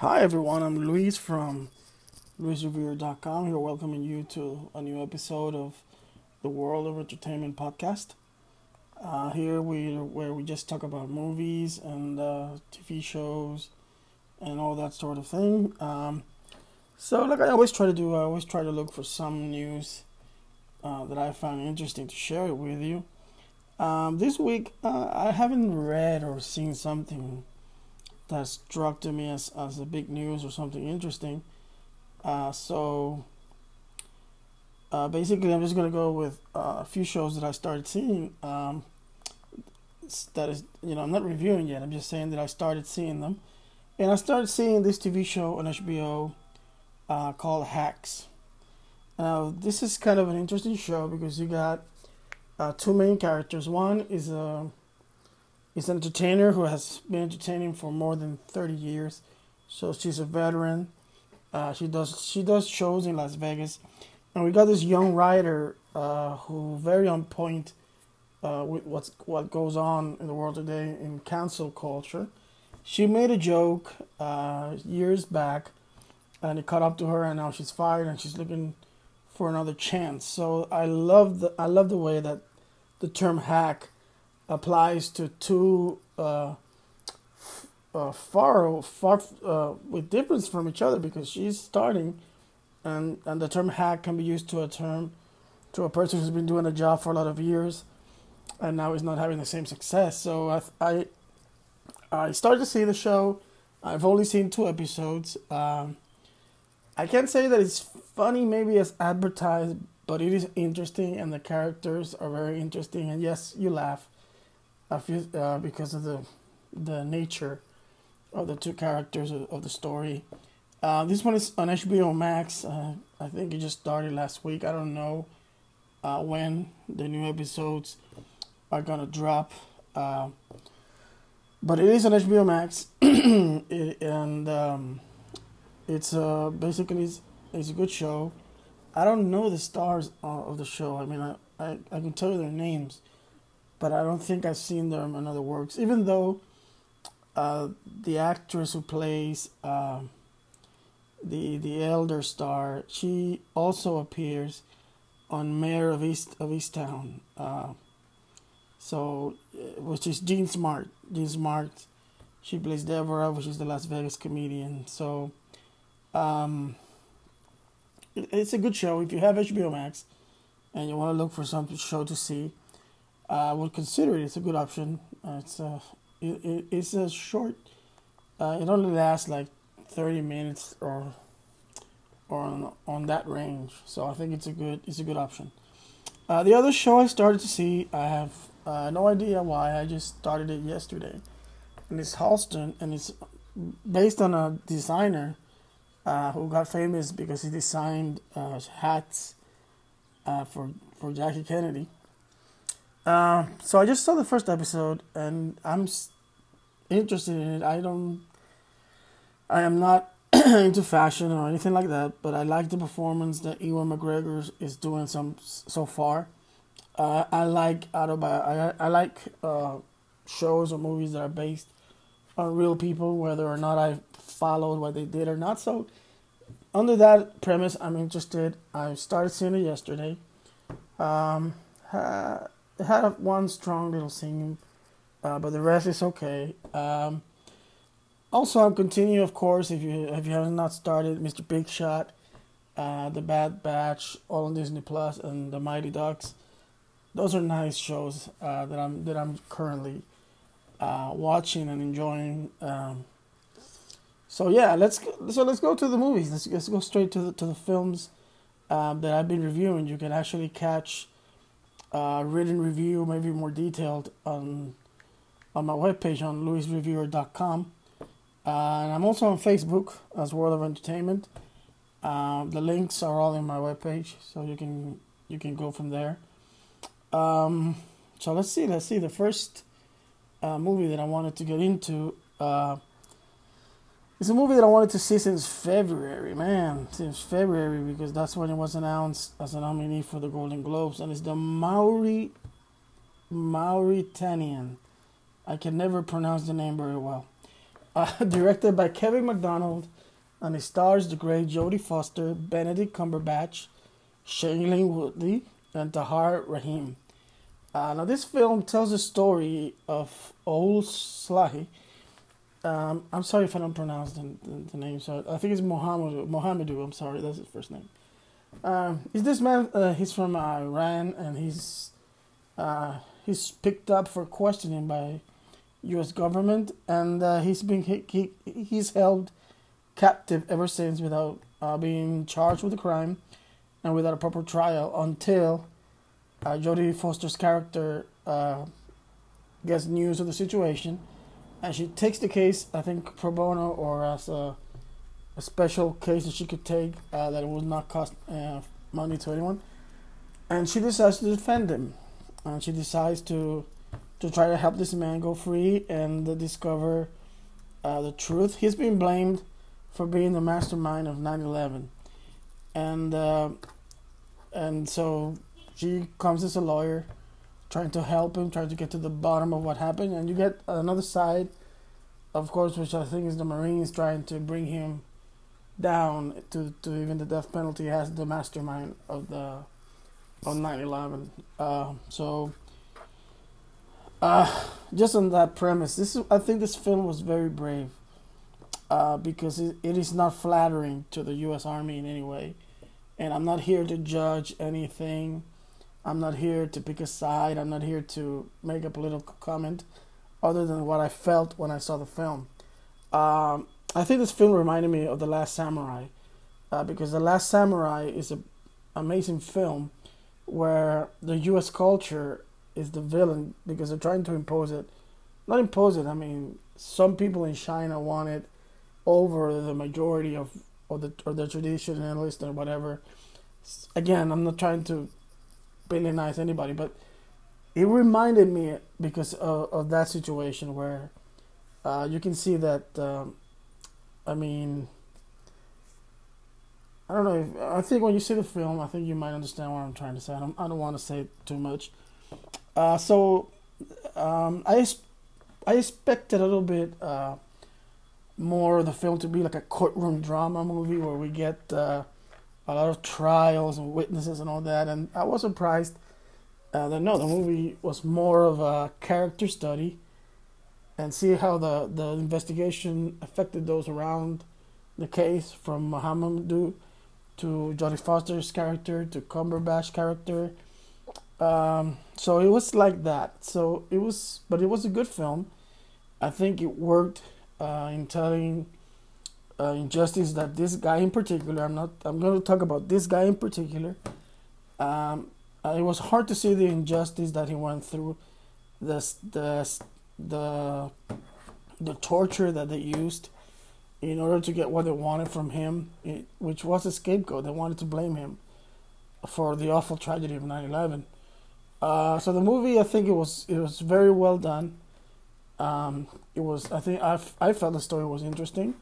Hi everyone, I'm Luis from LuisRevere.com here welcoming you to a new episode of the World of Entertainment podcast. Uh, here we where we just talk about movies and uh, TV shows and all that sort of thing. Um, so like I always try to do, I always try to look for some news uh, that I found interesting to share it with you. Um, this week uh, I haven't read or seen something that struck to me as, as a big news or something interesting. Uh, so uh, basically, I'm just gonna go with uh, a few shows that I started seeing. Um, that is, you know, I'm not reviewing yet. I'm just saying that I started seeing them, and I started seeing this TV show on HBO uh, called Hacks. Now, this is kind of an interesting show because you got uh, two main characters. One is a is an entertainer who has been entertaining for more than 30 years. So she's a veteran. Uh, she does she does shows in Las Vegas, and we got this young writer uh, who very on point uh, with what's what goes on in the world today in cancel culture. She made a joke uh, years back, and it caught up to her, and now she's fired, and she's looking for another chance. So I love the I love the way that the term hack applies to two uh, uh, far far uh, with difference from each other because she's starting, and and the term hack can be used to a term to a person who's been doing a job for a lot of years, and now is not having the same success. So I I, I started to see the show. I've only seen two episodes. Um, I can't say that it's funny, maybe as advertised, but it is interesting, and the characters are very interesting. And yes, you laugh uh, because of the the nature of the two characters of, of the story. Uh, this one is on HBO Max. Uh, I think it just started last week. I don't know uh, when the new episodes are gonna drop, uh, but it is on HBO Max, it, and um, it's uh, basically it's, it's, a good show. I don't know the stars of the show. I mean, I, I, I can tell you their names but I don't think I've seen them in other works. Even though uh, the actress who plays uh, the the elder star, she also appears on Mare of East of Easttown. Uh, so, uh, which is Jean Smart. Jean Smart. She plays Deborah, which is the Las Vegas comedian. So, um, it, it's a good show. If you have HBO Max and you want to look for some show to see, I would consider it. It's a good option. Uh, it's a it, it, it's a short. Uh, it only lasts like thirty minutes or or on, on that range. So I think it's a good it's a good option. Uh, the other show I started to see, I have uh, no idea why. I just started it yesterday, and it's Halston, and it's based on a designer uh, who got famous because he designed uh, hats for for Jackie Kennedy. Uh, so I just saw the first episode, and I'm interested in it. I don't, I am not into fashion or anything like that, but I like the performance that Ewan McGregor is doing some so far. Uh, I like autobi- I I like uh, shows or movies that are based on real people, whether or not I followed what they did or not. So, under that premise, I'm interested. I started seeing it yesterday. Um, uh, it had one strong little scene, uh, but the rest is okay. Um, also, I'm continuing, of course, if you if you have not started, Mr. Big Shot, uh, The Bad Batch, all on Disney Plus, and The Mighty Ducks. Those are nice shows uh, that I'm that I'm currently uh, watching and enjoying. Um, so yeah, let's go, so let's go to the movies. Let's let's go straight to the to the films um, that I've been reviewing. You can actually catch uh, written review, maybe more detailed, on on my webpage on luisreviewer.com. Uh, and I'm also on Facebook as World of Entertainment. Uh, the links are all in my webpage, so you can you can go from there. Um, so let's see, let's see. The first uh, movie that I wanted to get into uh, it's a movie that I wanted to see since February, man, since February because that's when it was announced as a nominee for the Golden Globes, and it's the Maori Mauritanian. I can never pronounce the name very well. Uh, directed by Kevin Macdonald, and it stars the great Jodie Foster, Benedict Cumberbatch, Shailene Woodley, and Tahar Rahim. Uh, now, this film tells the story of Ould Slahi. Um, I'm sorry if I don't pronounce the, the, the name. So I think it's Mohammed Mohamedou. I'm sorry, that's his first name. Um, is this man? Uh, he's from Iran, and he's uh, he's picked up for questioning by U.S. government, and uh, he's been he, he, he's held captive ever since without uh, being charged with a crime and without a proper trial until uh, Jodie Foster's character gets news of the situation, and she takes the case. I think pro bono or as a, a special case that she could take uh, that would not cost uh, money to anyone, and she decides to defend him, and she decides to to try to help this man go free and discover uh, the truth. He's been blamed for being the mastermind of 9/11, and uh, and so she comes as a lawyer, trying to help him, trying to get to the bottom of what happened, and you get another side, of course, which I think is the Marines trying to bring him down to to even the death penalty as the mastermind of the of 9/11. Uh, so. Uh, just on that premise, this is, I think this film was very brave uh, because it, it is not flattering to the U.S. Army in any way. And I'm not here to judge anything. I'm not here to pick a side. I'm not here to make a political comment other than what I felt when I saw the film. Um, I think this film reminded me of The Last Samurai uh, because The Last Samurai is an amazing film where the U.S. culture is the villain because they're trying to impose it. Not impose it, I mean, some people in China want it over the majority of or the or the traditionalist or whatever. Again, I'm not trying to villainize anybody, but it reminded me because of, of that situation where uh, you can see that. Um, I mean, I don't know. If, I think when you see the film, I think you might understand what I'm trying to say. I don't, I don't want to say too much. Uh, so um, I I expected a little bit. Uh, more of the film to be like a courtroom drama movie where we get uh, a lot of trials and witnesses and all that. And I was surprised uh, that no, the movie was more of a character study and see how the, the investigation affected those around the case from Mohamedou to Jodie Foster's character to Cumberbatch character. Um, so it was like that. So it was, but it was a good film. I think it worked uh, in telling uh, injustice that this guy in particular, I'm not, I'm going to talk about this guy in particular. Um, uh, it was hard to see the injustice that he went through, the the the the torture that they used in order to get what they wanted from him, it, which was a scapegoat. They wanted to blame him for the awful tragedy of 9/11. Uh, so the movie, I think it was it was very well done. Um, it was I think I I felt the story was interesting,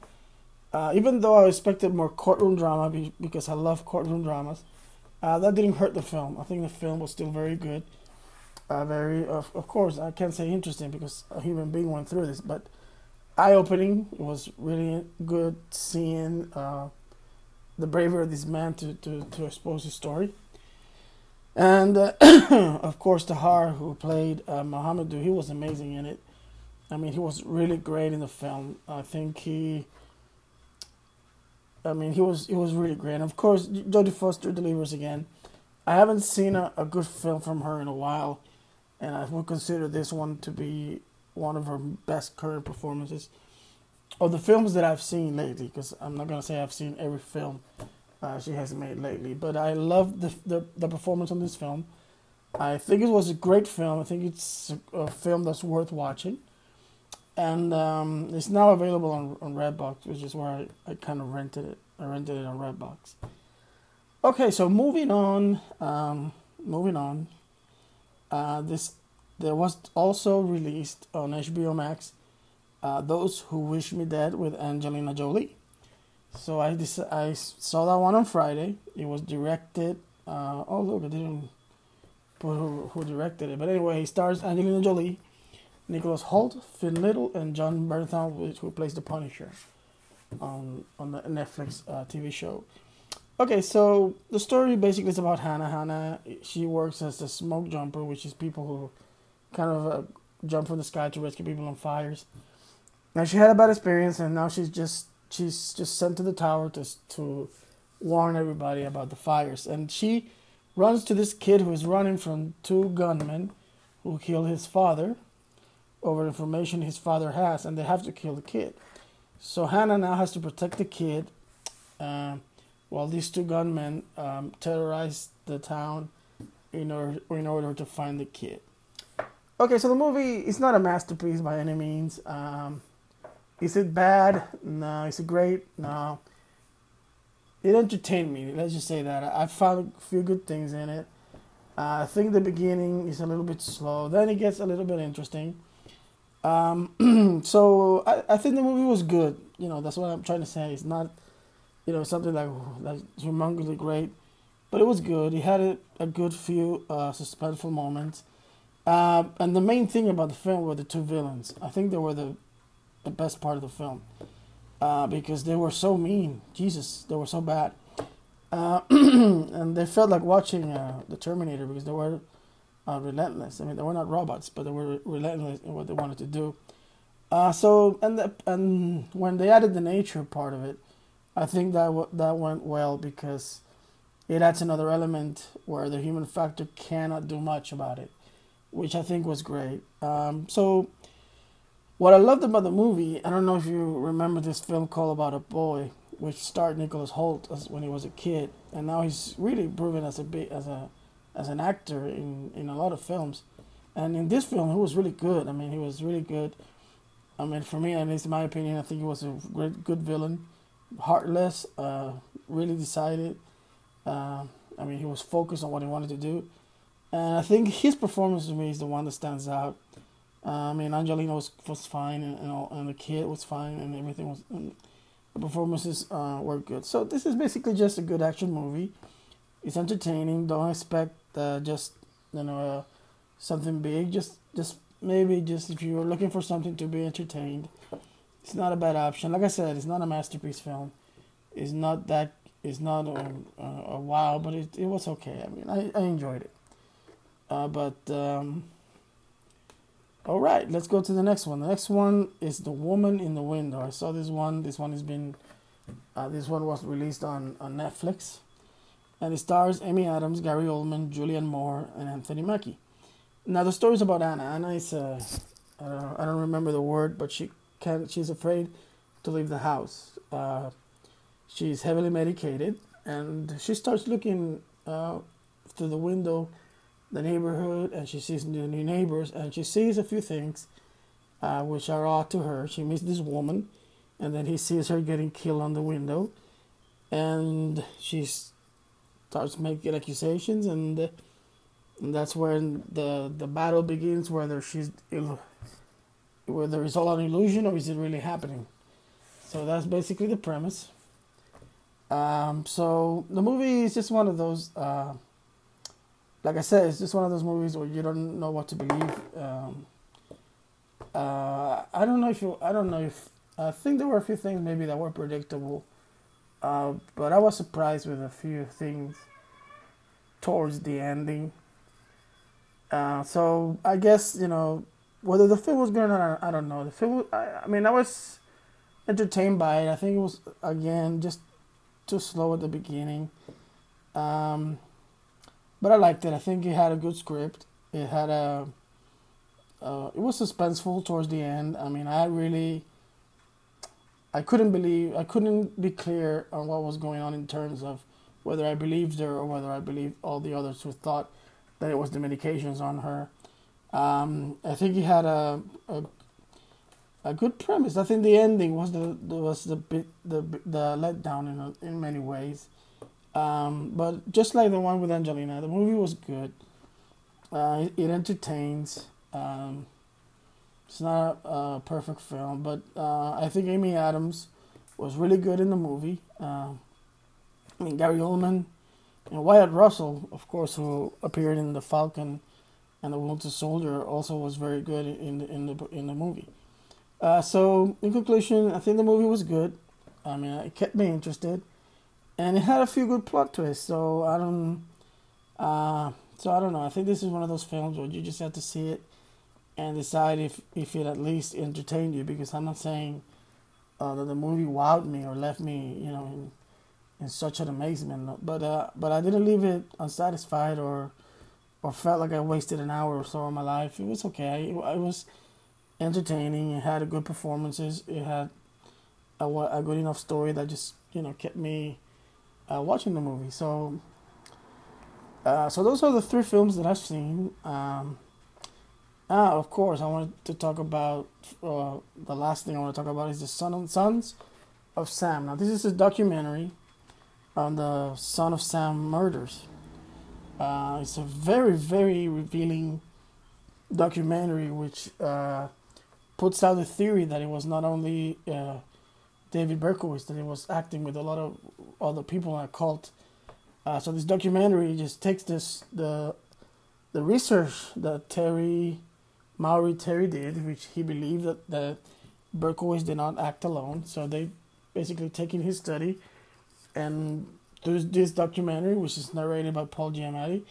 uh, even though I expected more courtroom drama be, because I love courtroom dramas. Uh, that didn't hurt the film. I think the film was still very good. Uh, very of of course I can't say interesting because a human being went through this, but eye opening. It was really good seeing uh, the bravery of this man to to to expose his story. And uh, of course, Tahar, who played uh, Mohamedou, he was amazing in it. I mean, he was really great in the film. I think he. I mean, he was he was really great. And of course, Jodie Foster delivers again. I haven't seen a, a good film from her in a while, and I would consider this one to be one of her best current performances. Of the films that I've seen lately, because I'm not gonna say I've seen every film uh, she has made lately, but I love the, the the performance on this film. I think it was a great film. I think it's a, a film that's worth watching and um, it's now available on, on Redbox, which is where I, I kind of rented it. I rented it on Redbox. Okay, so moving on, um, moving on. Uh, this there was also released on HBO Max. Uh, Those Who Wish Me Dead with Angelina Jolie. So I dec- I saw that one on Friday. It was directed. Uh, oh look, I didn't put who, who directed it, but anyway, it stars Angelina Jolie Nicholas Hoult, Finn Little, and Jon Bernthal, who plays the Punisher on on the Netflix uh, TV show. Okay, so the story basically is about Hannah. Hannah, she works as a smoke jumper, which is people who kind of uh, jump from the sky to rescue people on fires. Now she had a bad experience, and now she's just she's just sent to the tower to to warn everybody about the fires. And she runs to this kid who is running from two gunmen who killed his father over information his father has, and they have to kill the kid. So Hannah now has to protect the kid, uh, while these two gunmen um, terrorize the town in order in order to find the kid. Okay, so the movie is not a masterpiece by any means. Um, is it bad? No. Is it great? No. It entertained me. Let's just say that I found a few good things in it. Uh, I think the beginning is a little bit slow. Then it gets a little bit interesting. Um, so I, I think the movie was good. You know, that's what I'm trying to say. It's not, you know, something like that's humongously great, but it was good. It had a, a good few uh, suspenseful moments. Um, and the main thing about the film were the two villains. I think they were the the best part of the film uh, because they were so mean. Jesus, they were so bad. Uh, and they felt like watching uh, the Terminator because they were uh, relentless. I mean, they were not robots, but they were relentless in what they wanted to do. Uh, so, and the, and when they added the nature part of it, I think that w- that went well because it adds another element where the human factor cannot do much about it, which I think was great. Um, so, what I loved about the movie, I don't know if you remember this film called About a Boy, which starred Nicholas Hoult as when he was a kid, and now he's really proven as a big as a as an actor in, in a lot of films. And in this film, he was really good. I mean, he was really good. I mean, for me, at least in my opinion, I think he was a great, good villain. Heartless, uh, really decided. Uh, I mean, he was focused on what he wanted to do. And I think his performance to me is the one that stands out. Uh, I mean, Angelina was, was fine, and, and, all, and the kid was fine, and everything was. And the performances uh, were good. So this is basically just a good action movie. It's entertaining. Don't expect uh, just you know uh, something big. Just just maybe just if you're looking for something to be entertained, it's not a bad option. Like I said, it's not a masterpiece film. It's not that. It's not a, a, wow, but it it was okay. I mean, I, I enjoyed it. Uh, but um, all right, let's go to the next one. The next one is the woman in the window. I saw this one. This one has been. Uh, this one was released on on Netflix and it stars Amy Adams, Gary Oldman, Julianne Moore, and Anthony Mackie. Now the story is about Anna. Anna is uh, I don't I don't remember the word, but she can she's afraid to leave the house. Uh, she's heavily medicated, and she starts looking uh, through the window, the neighborhood, and she sees the new neighbors, and she sees a few things, uh, which are odd to her. She meets this woman, and then he sees her getting killed on the window, and she's starts making accusations, and, and that's when the the battle begins. Whether she's whether it's all an illusion or is it really happening. So that's basically the premise. Um, so the movie is just one of those. Uh, like I said, it's just one of those movies where you don't know what to believe. Um, uh, I don't know if you. I don't know if. I think there were a few things maybe that were predictable. Uh, but I was surprised with a few things towards the ending. Uh, so I guess you know whether the film was good or not, I don't know. The film, I, I mean, I was entertained by it. I think it was again just too slow at the beginning, um, but I liked it. I think it had a good script. It had a, uh, it was suspenseful towards the end. I mean, I really I couldn't believe I couldn't be clear on what was going on in terms of whether I believed her or whether I believed all the others who thought that it was the medications on her. Um, I think he had a, a, a good premise. I think the ending was the, was the bit the the letdown in a, in many ways. Um, but just like the one with Angelina, the movie was good. Uh, it, it entertains. Um, it's not a, a perfect film, but uh, I think Amy Adams was really good in the movie. Uh, I mean, Gary Oldman, and Wyatt Russell, of course, who appeared in The Falcon and the Winter Soldier also was very good in the in the in the movie. Uh, so in conclusion, I think the movie was good. I mean, it kept me interested, and it had a few good plot twists. So I don't, uh, so I don't know. I think this is one of those films where you just have to see it and decide if if it at least entertained you. Because I'm not saying uh, that the movie wowed me or left me, you know, in, in such an amazement. But uh, but I didn't leave it unsatisfied or or felt like I wasted an hour or so of my life. It was okay. It, it was entertaining. It had good performances. It had a, a good enough story that just you know kept me uh, watching the movie. So, uh, so those are the three films that I've seen. Um, ah, of course, I wanted to talk about uh, the last thing I want to talk about is the Son of, Sons of Sam. Now, this is a documentary on the Son of Sam murders. Uh, it's a very, very revealing documentary which uh, puts out the theory that it was not only uh, David Berkowitz, that he was acting with a lot of other people in a cult. Uh, so this documentary just takes this the the research that Terry Maury Terry did, which he believed that that Berkowitz did not act alone. So they basically taking his study and through this documentary, which is narrated by Paul Giamatti,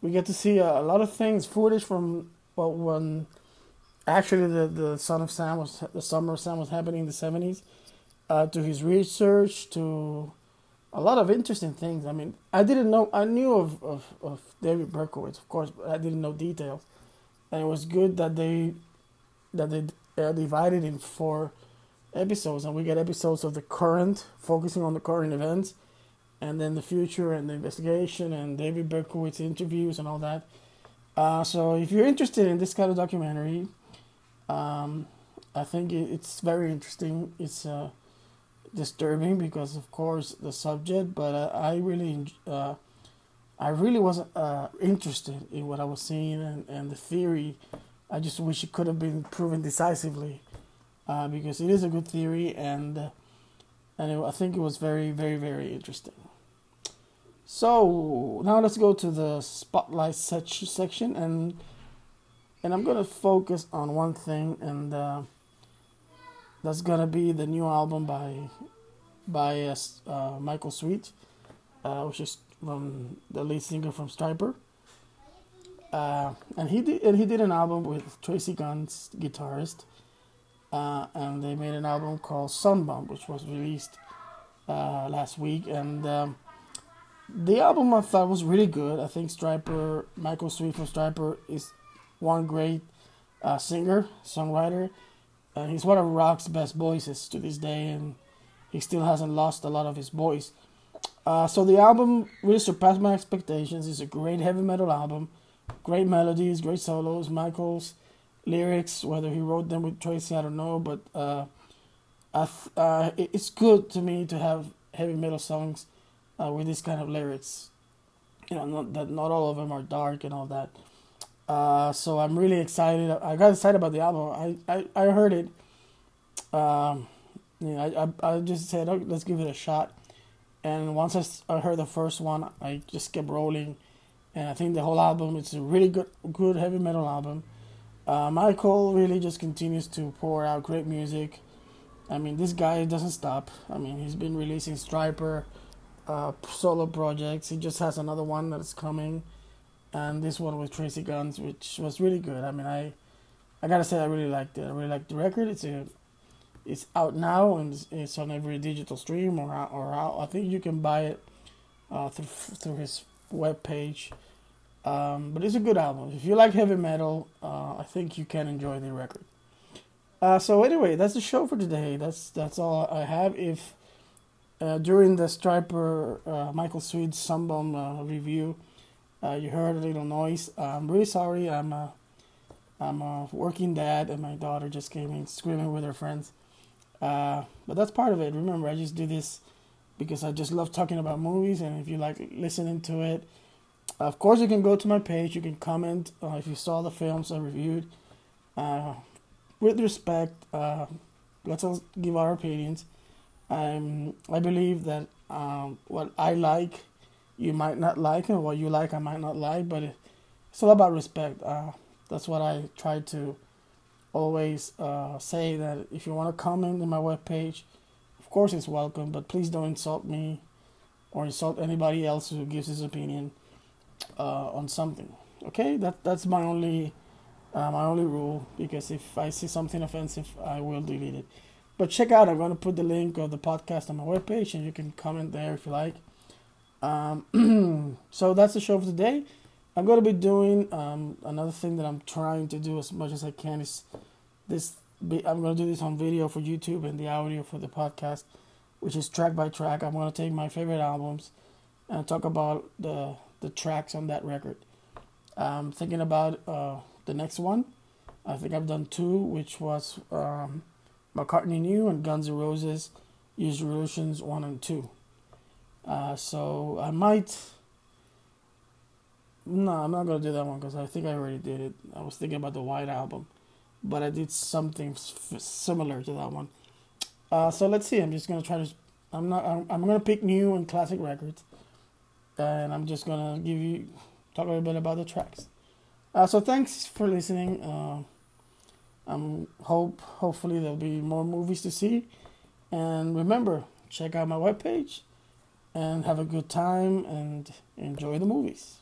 we get to see a, a lot of things, footage from well, when actually the, the Son of Sam was the Summer of Sam was happening in the seventies uh, to his research, to a lot of interesting things. I mean, I didn't know, I knew of, of, of David Berkowitz, of course, but I didn't know details. And it was good that they that they uh, divided in four episodes, and we get episodes of the current, focusing on the current events, and then the future and the investigation and David Berkowitz interviews and all that. Uh, so if you're interested in this kind of documentary, um, I think it's very interesting. It's uh, disturbing because of course the subject but uh, i really uh, i really wasn't uh, interested in what i was seeing and, and the theory i just wish it could have been proven decisively uh, because it is a good theory and uh, and it, i think it was very very very interesting. So now let's go to the spotlight section and and i'm going to focus on one thing and uh, that's gonna be the new album by by uh, uh, Michael Sweet, which is from the lead singer from Stryper. Uh, and he did and he did an album with Tracii Guns, guitarist, uh, and they made an album called Sunbomb, which was released uh, last week. And um, the album I thought was really good. I think Stryper, Michael Sweet from Stryper, is one great singer, songwriter uh, he's one of rock's best voices to this day, and he still hasn't lost a lot of his voice. Uh, so the album really surpassed my expectations. It's a great heavy metal album, great melodies, great solos. Michael's lyrics, whether he wrote them with Tracii, I don't know, but uh, th- uh, it's good to me to have heavy metal songs uh, with this kind of lyrics. You know, not that not all of them are dark and all that. Uh, so I'm really excited. I got excited about the album. I, I, I heard it. Um, know, I, I, I just said, oh, let's give it a shot. And once I, I heard the first one, I just kept rolling. And I think the whole album, it's a really good, good heavy metal album. Uh, Michael really just continues to pour out great music. I mean, this guy doesn't stop. I mean, he's been releasing Stryper, uh, solo projects. He just has another one that's coming and this one with Tracii Guns, which was really good. I mean, I I gotta say I really liked it. I really liked the record. It's a it's out now and it's, on every digital stream or or out. I think you can buy it uh, through through his web page. Um, but it's a good album. If you like heavy metal, uh, I think you can enjoy the record. Uh, so anyway, that's the show for today. That's that's all I have. If uh, during the Stryper uh, Michael Sweet Sunbomb uh, review, you heard a little noise. I'm really sorry. I'm I'm a working dad, and my daughter just came in screaming with her friends. Uh, but that's part of it. Remember, I just do this because I just love talking about movies, and if you like listening to it, of course you can go to my page. You can comment uh, if you saw the films I reviewed. Uh, with respect, uh, let's all give our opinions. Um, I believe that um, what I like you might not like, and what you like, I might not like. But it's all about respect. Uh, that's what I try to always uh, say that if you want to comment in my webpage, of course it's welcome, but please don't insult me or insult anybody else who gives his opinion uh, on something. Okay, that that's my only uh, my only rule because if I see something offensive, I will delete it. But check out, I'm going to put the link of the podcast on my webpage and you can comment there if you like. Um, so that's the show for today. I'm to be doing um, another thing that I'm trying to do as much as I can is this. I'm to do this on video for YouTube and the audio for the podcast, which is track by track. I'm to take my favorite albums and talk about the the tracks on that record. I'm thinking about uh, the next one. I think I've done two, which was um, McCartney New and Guns N' Roses Use Illusions 1 and 2. Uh, so I might no, I'm not gonna do that one because I think I already did it. I was thinking about the White Album, but I did something f- similar to that one. Uh, so let's see. I'm just gonna try to. I'm not. I'm, I'm gonna pick new and classic records, and I'm just gonna give you talk a little bit about the tracks. Uh, so thanks for listening. Uh, I'm hope hopefully there'll be more movies to see, and remember check out my webpage, and have a good time and enjoy the movies.